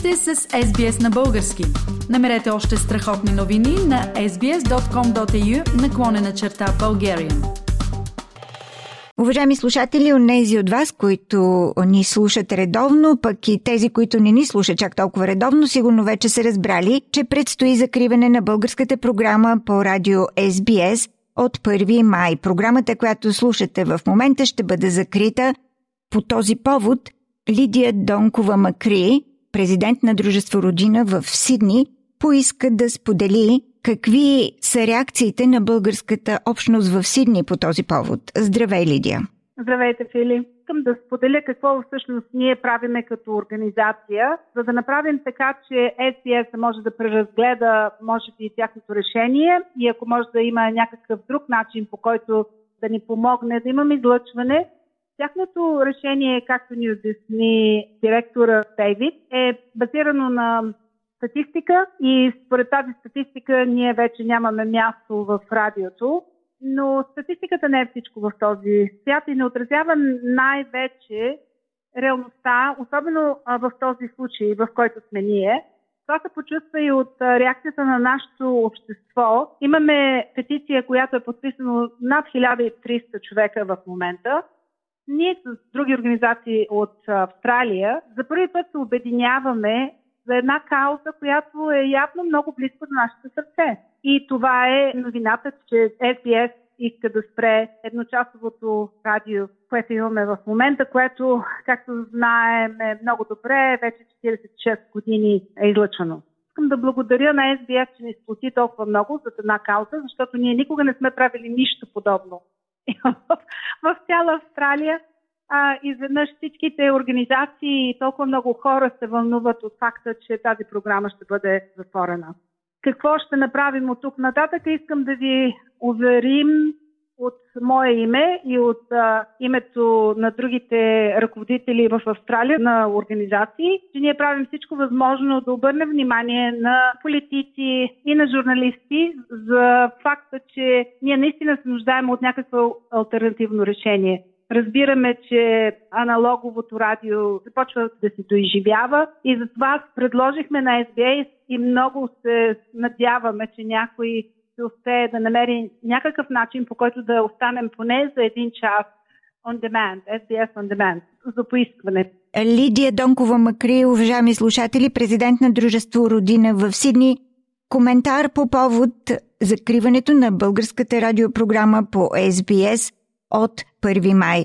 сте с SBS на български. Намерете още страхотни новини на sbs.com.au наклонена черта Bulgarian. Уважаеми слушатели, онези от вас, които ни слушат редовно, пък и тези, които не ни слушат чак толкова редовно, сигурно вече са разбрали, че предстои закриване на българската програма по радио SBS от 1 май. Програмата, която слушате в момента, ще бъде закрита. По този повод Лидия Донкова Макри, президент на Дружество Родина в Сидни, поиска да сподели какви са реакциите на българската общност в Сидни по този повод. Здравей, Лидия! Здравейте, Фили! Искам да споделя какво всъщност ние правиме като организация, за да направим така, че SPS може да преразгледа, може би, тяхното решение и ако може да има някакъв друг начин, по който да ни помогне да имаме излъчване, Тяхното решение, както ни обясни директора Дейвид, е базирано на статистика и според тази статистика ние вече нямаме място в радиото. Но статистиката не е всичко в този свят и не отразява най-вече реалността, особено в този случай, в който сме ние. Това се почувства и от реакцията на нашето общество. Имаме петиция, която е подписана над 1300 човека в момента ние с други организации от Австралия за първи път се обединяваме за една кауза, която е явно много близко до нашето сърце. И това е новината, че SBS иска да спре едночасовото радио, което имаме в момента, което, както знаем, е много добре, вече 46 години е излъчвано. Искам да благодаря на SBS, че ни сплоти толкова много за една кауза, защото ние никога не сме правили нищо подобно в цяла Австралия. А, изведнъж всичките организации и толкова много хора се вълнуват от факта, че тази програма ще бъде затворена. Какво ще направим от тук нататък? Искам да ви уверим от мое име и от а, името на другите ръководители в Австралия на организации, че ние правим всичко възможно да обърнем внимание на политици и на журналисти за факта, че ние наистина се нуждаем от някакво альтернативно решение. Разбираме, че аналоговото радио започва да се доизживява и затова предложихме на SBS и много се надяваме, че някой ще успее да намери някакъв начин, по който да останем поне за един час on demand, SBS on demand, за поискване. Лидия Донкова Макри, уважаеми слушатели, президент на Дружество Родина в Сидни, коментар по повод закриването на българската радиопрограма по SBS от 1 май.